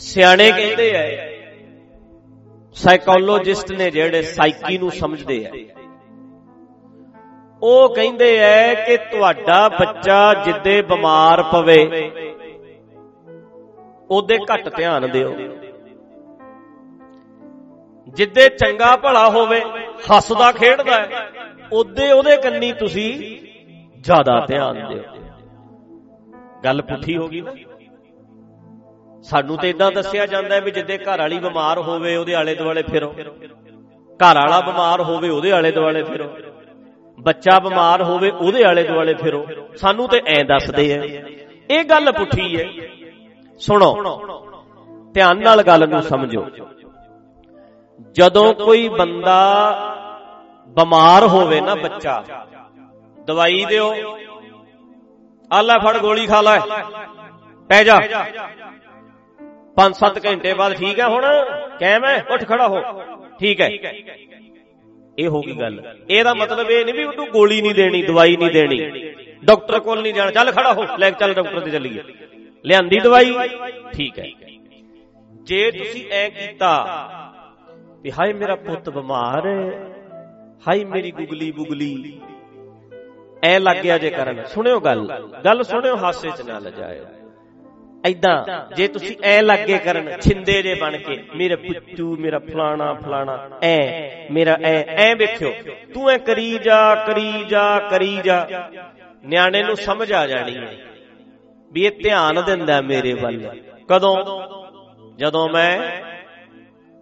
ਸਿਆਣੇ ਕਹਿੰਦੇ ਐ ਸਾਈਕੋਲੋਜਿਸਟ ਨੇ ਜਿਹੜੇ ਸਾਈਕੀ ਨੂੰ ਸਮਝਦੇ ਐ ਉਹ ਕਹਿੰਦੇ ਐ ਕਿ ਤੁਹਾਡਾ ਬੱਚਾ ਜਿੱਦੇ ਬਿਮਾਰ ਪਵੇ, ਉਹਦੇ ਘੱਟ ਧਿਆਨ ਦਿਓ। ਜਿੱਦੇ ਚੰਗਾ ਭਲਾ ਹੋਵੇ, ਹੱਸਦਾ ਖੇਡਦਾ, ਉਹਦੇ ਉਹਦੇ ਕੰਨੀ ਤੁਸੀਂ ਜ਼ਿਆਦਾ ਧਿਆਨ ਦਿਓ। ਗੱਲ ਪੁੱਠੀ ਹੋ ਗਈ ਨਾ? ਸਾਨੂੰ ਤੇ ਇਦਾਂ ਦੱਸਿਆ ਜਾਂਦਾ ਵੀ ਜਿੱਦੇ ਘਰ ਵਾਲੀ ਬਿਮਾਰ ਹੋਵੇ, ਉਹਦੇ ਆਲੇ ਦੁਆਲੇ ਫਿਰੋ। ਘਰ ਵਾਲਾ ਬਿਮਾਰ ਹੋਵੇ, ਉਹਦੇ ਆਲੇ ਦੁਆਲੇ ਫਿਰੋ। ਬੱਚਾ ਬਿਮਾਰ ਹੋਵੇ, ਉਹਦੇ ਆਲੇ ਦੁਆਲੇ ਫਿਰੋ। ਸਾਨੂੰ ਤੇ ਐਂ ਦੱਸਦੇ ਐ ਇਹ ਗੱਲ ਪੁੱਠੀ ਐ ਸੁਣੋ, ਧਿਆਨ ਨਾਲ ਗੱਲ ਨੂੰ ਸਮਝੋ। ਜਦੋਂ ਕੋਈ ਬੰਦਾ ਬਿਮਾਰ ਹੋਵੇ ਨਾ ਬੱਚਾ, ਦਵਾਈ ਦਿਓ, ਆਲਾ ਫੜ, ਗੋਲੀ ਖਾ ਲੈ, ਪੈ ਜਾ। 5-7 ਘੰਟੇ ਬਾਅਦ ਠੀਕ ਹੈ ਹੁਣ? ਕਹਿ ਮੈਂ ਉੱਠ ਖੜਾ ਹੋ। ਠੀਕ ਹੈ। ਇਹ ਹੋ ਗਈ ਗੱਲ। ਇਹਦਾ ਮਤਲਬ ਇਹ ਨਹੀਂ ਵੀ ਉਹਨੂੰ ਗੋਲੀ ਨਹੀਂ ਦੇਣੀ, ਦਵਾਈ ਨਹੀਂ ਦੇਣੀ। ਡਾਕਟਰ ਕੋਲ ਨਹੀਂ ਜਾਣਾ। ਚੱਲ ਖੜਾ ਹੋ। ਲੈ ਚੱਲ ਡਾਕਟਰ ਤੇ ਚੱਲੀਏ। ਲਿਆਂਦੀ ਦਵਾਈ? ਠੀਕ ਹੈ। ਜੇ ਤੁਸੀਂ ਐ ਕੀਤਾ ਵੀ ਹਾਏ ਮੇਰਾ ਪੁੱਤ ਬਿਮਾਰ ਹੈ, ਹਾਏ ਮੇਰੀ ਗੁਗਲੀ ਬੁਗਲੀ। ਐ ਲੱਗ ਗਿਆ ਜੇ ਕਰਨ। ਸੁਣਿਓ ਗੱਲ। ਗੱਲ ਸੁਣਿਓ, ਹਾਸੇ ਚ ਨਾ ਲਜਾਇਓ। ਐਦਾਂ ਜੇ ਤੁਸੀਂ ਐ ਲੱਗੇ ਕਰਨ ਛਿੰਦੇ ਜੇ ਬਣ ਕੇ ਮੇਰੇ ਪੁੱਤੂ ਮੇਰਾ ਫਲਾਣਾ ਫਲਾਣਾ ਐ ਮੇਰਾ ਐ ਐ ਵੇਖਿਓ ਤੂੰ ਐ ਕਰੀ ਜਾ ਕਰੀ ਜਾ ਕਰੀ ਜਾ ਨਿਆਣੇ ਨੂੰ ਸਮਝ ਆ ਜਾਣੀ ਹੈ ਵੀ ਇਹ ਧਿਆਨ ਦਿੰਦਾ ਮੇਰੇ ਵੱਲ। ਕਦੋਂ? ਜਦੋਂ ਮੈਂ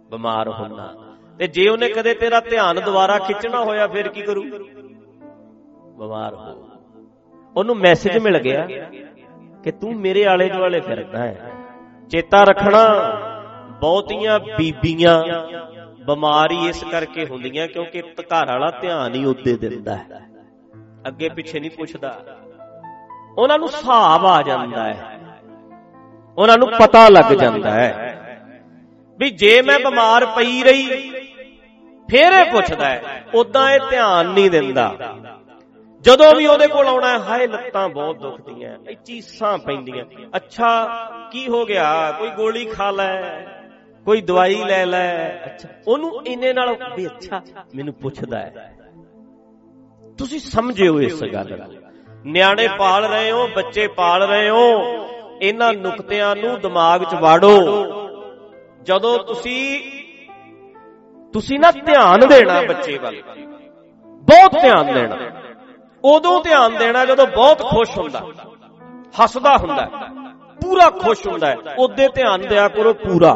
ਬਿਮਾਰ ਹੁੰਨਾ ਤੇ ਜੇ ਉਹਨੇ ਕਦੇ ਤੇਰਾ ਧਿਆਨ ਦੁਬਾਰਾ ਖਿੱਚਣਾ ਹੋਇਆ ਫਿਰ ਕੀ ਕਰੂ? ਬਿਮਾਰ ਹੋ। ਉਹਨੂੰ ਮੈਸੇਜ ਮਿਲ ਗਿਆ। ਕਿ ਤੂੰ ਮੇਰੇ ਆਲੇ ਦੁਆਲੇ ਫਿਰਦਾ ਹੈ। ਚੇਤਾ ਰੱਖਣਾ, ਬਹੁਤੀਆਂ ਬੀਬੀਆਂ ਬਿਮਾਰੀ ਇਸ ਕਰਕੇ ਹੁੰਦੀਆਂ ਕਿਉਂਕਿ ਘਰ ਵਾਲਾ ਧਿਆਨ ਹੀ ਉੱਤੇ ਦਿੰਦਾ ਹੈ। ਅੱਗੇ ਪਿੱਛੇ ਨਹੀਂ ਪੁੱਛਦਾ। ਉਹਨਾਂ ਨੂੰ ਹਿਸਾਬ ਆ ਜਾਂਦਾ ਹੈ। ਉਹਨਾਂ ਨੂੰ ਪਤਾ ਲੱਗ ਜਾਂਦਾ ਹੈ ਵੀ ਜੇ ਮੈਂ ਬਿਮਾਰ ਪਈ ਰਹੀ, ਫੇਰ ਇਹ ਪੁੱਛਦਾ ਹੈ। ਉਦਾਂ ਇਹ ਧਿਆਨ ਨਹੀਂ ਦਿੰਦਾ। ਜਦੋਂ ਵੀ ਉਹਦੇ ਕੋਲ ਆਉਣਾ ਹੈ, ਹਾਏ, ਲੱਤਾਂ ਬਹੁਤ ਦੁਖਦੀਆਂ, ਇਹ ਚੀਸਾਂ ਪੈਂਦੀਆਂ। ਅੱਛਾ, ਕੀ ਹੋ ਗਿਆ? ਕੋਈ ਗੋਲੀ ਖਾ ਲੈ, ਕੋਈ ਦਵਾਈ ਲੈ ਲੈ। ਅੱਛਾ, ਉਹਨੂੰ ਇੰਨੇ ਨਾਲ ਵੀ ਅੱਛਾ ਮੈਨੂੰ ਪੁੱਛਦਾ ਹੈ। ਤੁਸੀਂ ਸਮਝਿਓ ਇਸ ਗੱਲ ਨੂੰ? ਨਿਆਣੇ ਪਾਲ ਰਹੇ ਹੋ, ਬੱਚੇ ਪਾਲ ਰਹੇ ਹੋ, ਇਹਨਾਂ ਨੁਕਤਿਆਂ ਨੂੰ ਦਿਮਾਗ 'ਚ ਵਾੜੋ। ਜਦੋਂ ਤੁਸੀਂ ਤੁਸੀਂ ਨਾ ਧਿਆਨ ਦੇਣਾ ਬੱਚੇ ਵੱਲ, ਬਹੁਤ ਧਿਆਨ ਦੇਣਾ। ਉਦੋਂ ਧਿਆਨ ਦੇਣਾ ਜਦੋਂ ਬਹੁਤ ਖੁਸ਼ ਹੁੰਦਾ। ਹੱਸਦਾ ਹੁੰਦਾ। ਪੂਰਾ ਖੁਸ਼ ਹੁੰਦਾ। ਉਹਦੇ ਧਿਆਨ ਦਿਆ ਕਰੋ ਪੂਰਾ।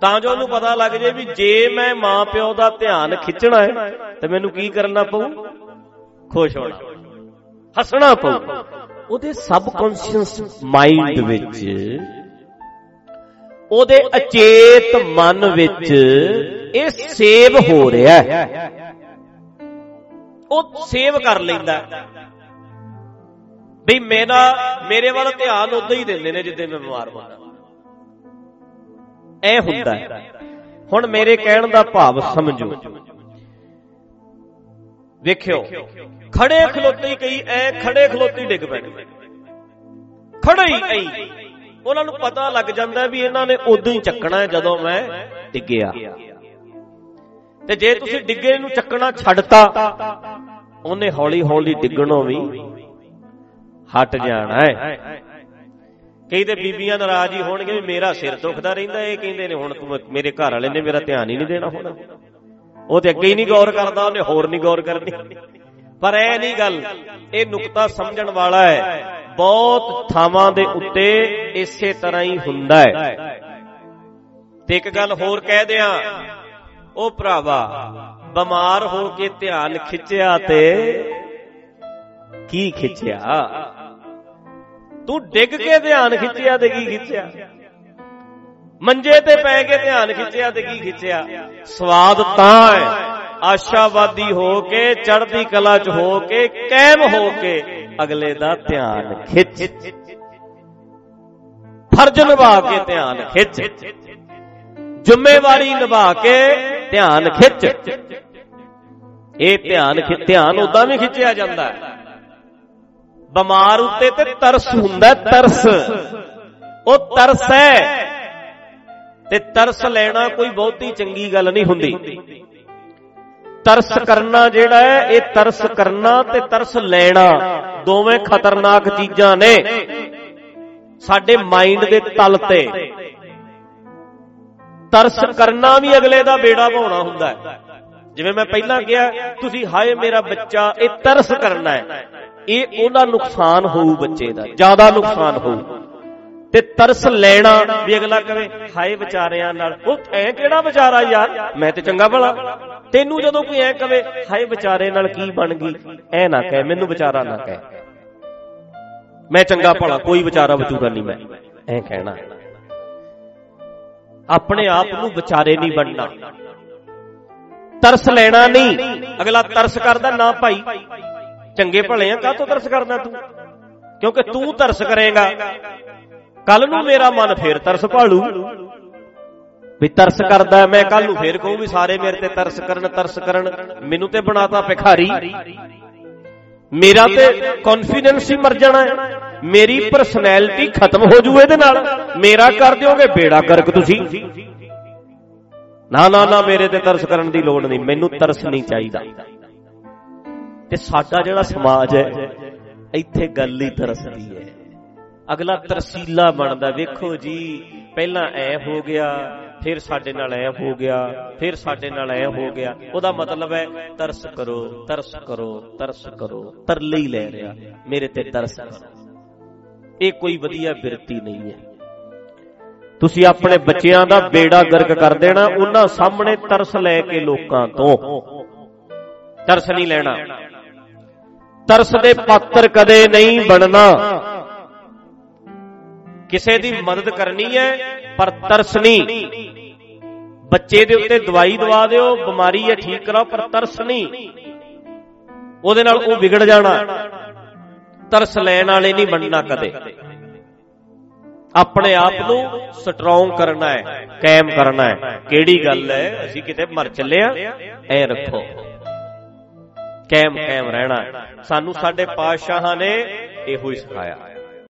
ਤਾਂ ਜੋ ਉਹਨੂੰ ਪਤਾ ਲੱਗ ਜੇ ਵੀ ਜੇ ਮੈਂ ਮਾਂ ਪਿਓ ਦਾ ਧਿਆਨ ਖਿੱਚਣਾ ਹੈ, ਤੇ ਮੈਨੂੰ ਕੀ ਕਰਨਾ ਪਊ? ਖੁਸ਼ ਹੋਣਾ। ਹੱਸਣਾ ਪਊ। ਉਹਦੇ ਸਬਕੌਂਸ਼ੀਅਸ ਮਾਈਂਡ ਵਿੱਚ, ਉਹਦੇ ਅਚੇਤ ਮਨ ਵਿੱਚ ਇਹ ਸੇਵ ਹੋ ਰਿਹਾ ਹੈ। ਉਹ ਸੇਵ ਕਰ ਲੈਂਦਾ। ਵੀ ਮੇਰਾ ਮੇਰੇ ਵੱਲ ਧਿਆਨ ਉਦੋਂ ਹੀ ਦਿੰਦੇ ਨੇ ਜਿੱਦੇ ਮੈਂ ਬਿਮਾਰ ਹੁੰਦਾ। ਐ ਹੁੰਦਾ ਹੁਣ ਮੇਰੇ ਕਹਿਣ ਦਾ ਭਾਵ ਸਮਝੋ। ਵੇਖਿਓ, ਖੜੇ ਖਲੋਤੇ ਕਈ ਐ ਖੜੇ ਖਲੋਤੇ ਡਿੱਗ ਪੈਣੇ। ਖੜੇ ਹੀ ਐ ਉਹਨਾਂ ਨੂੰ ਪਤਾ ਲੱਗ ਜਾਂਦਾ ਵੀ ਇਹਨਾਂ ਨੇ ਉਦੋਂ ਹੀ ਚੱਕਣਾ ਜਦੋਂ ਮੈਂ ਡਿੱਗਿਆ। ਤੇ ਜੇ ਤੁਸੀਂ ਡਿੱਗੇ ਨੂੰ ਚੱਕਣਾ ਛੱਡਤਾ ਉਹਨੇ ਹੌਲੀ ਹੌਲੀ ਡਿੱਗਣੋਂ ਵੀ ਹਟ ਜਾਣਾ ਹੈ। ਕਈ ਤੇ ਬੀਬੀਆਂ ਨਾਰਾਜ਼ ਹੀ ਹੋਣਗੇ ਵੀ ਮੇਰਾ ਸਿਰ ਦੁਖਦਾ ਰਹਿੰਦਾ, ਇਹ ਕਹਿੰਦੇ ਨੇ, ਹੁਣ ਤੂੰ ਮੇਰੇ ਘਰ ਵਾਲੇ ਨੇ ਮੇਰਾ ਧਿਆਨ ਹੀ ਨਹੀਂ ਦੇਣਾ ਹੁਣ। ਉਹ ਤੇ ਅੱਗੇ ਹੀ ਨਹੀਂ ਗੌਰ ਕਰਦਾ, ਉਹਨੇ ਹੋਰ ਨਹੀਂ ਗੌਰ ਕਰਨੀ। ਪਰ ਇਹ ਨਹੀਂ ਗੱਲ, ਇਹ ਨੁਕਤਾ ਸਮਝਣ ਵਾਲਾ ਹੈ। ਬਹੁਤ ਥਾਵਾਂ ਦੇ ਉੱਤੇ ਇਸੇ ਤਰ੍ਹਾਂ ਹੀ ਹੁੰਦਾ ਹੈ। ਤੇ ਇੱਕ ਗੱਲ ਹੋਰ ਕਹਿ ਦਿਆਂ, ਉਹ ਭਰਾਵਾ ਬਿਮਾਰ ਹੋ ਕੇ ਧਿਆਨ ਖਿੱਚਿਆ ਤੇ ਕੀ ਖਿੱਚਿਆ? ਤੂੰ ਡਿੱਗ ਕੇ ਧਿਆਨ ਖਿੱਚਿਆ ਤੇ ਕੀ ਖਿੱਚਿਆ? ਮੰਜੇ ਤੇ ਪੈ ਕੇ ਧਿਆਨ ਖਿੱਚਿਆ ਤੇ ਕੀ ਖਿੱਚਿਆ? ਸਵਾਦ ਤਾਂ ਹੈ। ਆਸ਼ਾਵਾਦੀ ਹੋ ਕੇ, ਚੜ੍ਹਦੀ ਕਲਾ 'ਚ ਹੋ ਕੇ ਕਾਇਮ ਹੋ ਕੇ ਅਗਲੇ ਦਾ ਧਿਆਨ ਖਿੱਚ। ਫਰਜ਼ ਨਿਭਾ ਕੇ ਧਿਆਨ ਖਿੱਚ। ਜ਼ਿੰਮੇਵਾਰੀ ਨਿਭਾ ਕੇ ਧਿਆਨ ਖਿੱਚ। ਇਹ ਧਿਆਨ ਧਿਆਨ ਉਦਾਂ ਵੀ ਖਿੱਚਿਆ ਜਾਂਦਾ। ਹੈ ਬਿਮਾਰ ਉੱਤੇ ਤੇ ਤਰਸ ਹੁੰਦਾ ਤਰਸ। ਉਹ ਤਰਸ ਹੈ। ਤੇ ਤਰਸ ਲੈਣਾ ਕੋਈ ਬਹੁਤੀ ਚੰਗੀ ਗੱਲ ਨਹੀਂ ਹੁੰਦੀ। ਤਰਸ ਕਰਨਾ ਜਿਹੜਾ ਹੈ, ਇਹ ਤਰਸ ਕਰਨਾ ਤੇ ਤਰਸ ਲੈਣਾ। ਦੋਵੇਂ ਖਤਰਨਾਕ ਚੀਜ਼ਾਂ ਨੇ। ਸਾਡੇ ਮਾਈਂਡ ਦੇ ਤਲ ਤੇ। ਤਰਸ ਕਰਨਾ ਵੀ ਅਗਲੇ ਦਾ ਬੇੜਾ ਭਾਉਣਾ ਹੁੰਦਾ ਹੈ। ਜਿਵੇਂ ਮੈਂ ਪਹਿਲਾਂ ਕਿਹਾ, ਤੁਸੀਂ ਹਾਏ ਮੇਰਾ ਬੱਚਾ, ਇਹ ਤਰਸ ਕਰਨਾ ਹੈ। ਇਹ ਉਹਦਾ ਨੁਕਸਾਨ ਹੋਊ ਬੱਚੇ ਦਾ, ਜ਼ਿਆਦਾ ਨੁਕਸਾਨ ਹੋਊ। ਤੇ ਤਰਸ ਲੈਣਾ ਵੀ ਅਗਲਾ ਕਵੇ, ਹਾਏ ਵਿਚਾਰਿਆਂ ਨਾਲ, ਉਹ ਐ ਕਿਹੜਾ ਵਿਚਾਰਾ ਯਾਰ, ਮੈਂ ਤੇ ਚੰਗਾ ਭਲਾ। ਤੈਨੂੰ ਜਦੋਂ ਕੋਈ ਐ ਕਵੇ, ਹਾਏ ਵਿਚਾਰੇ ਨਾਲ ਕੀ ਬਣ ਗਈ, ਐ ਨਾ ਕਹਿ, ਮੈਨੂੰ ਵਿਚਾਰਾ ਨਾ ਕਹਿ। ਮੈਂ ਚੰਗਾ ਭਲਾ, ਕੋਈ ਵਿਚਾਰਾ ਵਿਚੂਰਾ ਨਹੀਂ ਮੈਂ, ਐ ਕਹਿਣਾ। ਆਪਣੇ ਆਪ ਨੂੰ ਵਿਚਾਰੇ ਨਹੀਂ ਬਣਨਾ। ਤਰਸ ਲੈਣਾ ਨਹੀਂ। ਅਗਲਾ ਤਰਸ ਕਰਦਾ ਨਾ ਭਾਈ। ਚੰਗੇ ਭਲੇ ਆ ਕਾਹਤੋਂ ਤਰਸ ਕਰਦਾ ਤੂੰ? ਕਿਉਂਕਿ ਤੂੰ ਤਰਸ ਕਰੇਗਾ। ਕੱਲ ਨੂੰ ਮੇਰਾ ਮਨ ਫੇਰ ਤਰਸ ਭਾਲੂ। ਵੀ ਤਰਸ ਕਰਦਾ ਮੈਂ ਕੱਲ ਨੂੰ ਫੇਰ ਕਹੂੰ ਵੀ ਸਾਰੇ ਮੇਰੇ ਤੇ ਤਰਸ ਕਰਨ। ਤਰਸ ਕਰਨ। ਮੈਨੂੰ ਤੇ ਬਣਾਤਾ ਭਿਖਾਰੀ। ਮੇਰਾ ਤੇ ਕੌਨਫੀਡੈਂਸ ਹੀ ਮਰ ਜਾਣਾ ਹੈ। ਮੇਰੀ ਪਰਸਨੈਲਿਟੀ ਖਤਮ ਹੋ ਜੂ ਇਹਦੇ ਨਾਲ। ਮੇਰਾ ਕਰ ਦਿਓਗੇ, ਬੇੜਾ ਗਰਕ ਤੁਸੀਂ। ਨਾ ਨਾ ਨਾ, ਮੇਰੇ ਤੇ ਤਰਸ ਕਰਨ ਦੀ ਲੋੜ ਨਹੀਂ। ਮੈਨੂੰ ਤਰਸ ਨਹੀਂ ਚਾਹੀਦਾ। ਤੇ ਸਾਡਾ ਜਿਹੜਾ ਸਮਾਜ ਹੈ, ਇੱਥੇ ਗੱਲ ਹੀ ਤਰਸ ਦੀ ਹੈ। ਅਗਲਾ ਤਰਸੀਲਾ ਬਣਦਾ। ਵੇਖੋ ਜੀ, ਪਹਿਲਾਂ ਐ ਹੋ ਗਿਆ। ਫਿਰ ਸਾਡੇ ਨਾਲ ਐ ਹੋ ਗਿਆ, ਫਿਰ ਸਾਡੇ ਨਾਲ ਐ ਹੋ ਗਿਆ। ਉਹਦਾ ਮਤਲਬ ਹੈ, ਤਰਸ ਕਰੋ ਤਰਸ ਕਰੋ ਤਰਸ ਕਰੋ, ਤਰਲੇ ਹੀ ਲੈ ਰਿਹਾ, ਮੇਰੇ ਤੇ ਤਰਸ ਕਰੋ ਇਹ ਕੋਈ ਵਧੀਆ ਬਿਰਤੀ ਨਹੀਂ ਹੈ। ਤੁਸੀਂ ਆਪਣੇ ਬੱਚਿਆਂ ਦਾ ਬੇੜਾ ਗਰਕ ਕਰ ਦੇਣਾ, ਉਹਨਾਂ ਸਾਹਮਣੇ ਤਰਸ ਲੈ ਕੇ ਲੋਕਾਂ ਤੋਂ। ਤਰਸ ਨਹੀਂ ਲੈਣਾ। ਤਰਸ ਦੇ ਪਾਤਰ ਕਦੇ ਨਹੀਂ ਬਣਨਾ। ਕਿਸੇ ਦੀ ਮਦਦ ਕਰਨੀ ਹੈ, ਪਰ ਤਰਸ ਨਹੀਂ। ਬੱਚੇ ਦੇ ਉੱਤੇ ਦਵਾਈ ਦਵਾ ਦਿਓ, ਬਿਮਾਰੀ ਹੈ, ਠੀਕ ਕਰਾਓ, ਪਰ ਤਰਸ ਨਹੀਂ। ਉਹਦੇ ਨਾਲ ਉਹ ਵਿਗੜ ਜਾਣਾ। ਤਰਸ ਲੈਣ ਵਾਲੇ ਨਹੀਂ ਬਣਨਾ ਕਦੇ। ਆਪਣੇ ਆਪ ਨੂੰ ਸਟਰੋਂਗ ਕਰਨਾ ਹੈ, ਕਾਇਮ ਕਰਨਾ ਹੈ। ਕਿਹੜੀ ਗੱਲ ਹੈ? ਅਸੀਂ ਕਿਤੇ ਮਰ ਚੱਲੇ ਆ ਐ ਰੱਖੋ। ਕਾਇਮ ਕਾਇਮ ਰਹਿਣਾ। ਸਾਨੂੰ ਸਾਡੇ ਪਾਤਸ਼ਾਹਾਂ ਨੇ ਇਹੋ ਹੀ ਸਿਖਾਇਆ।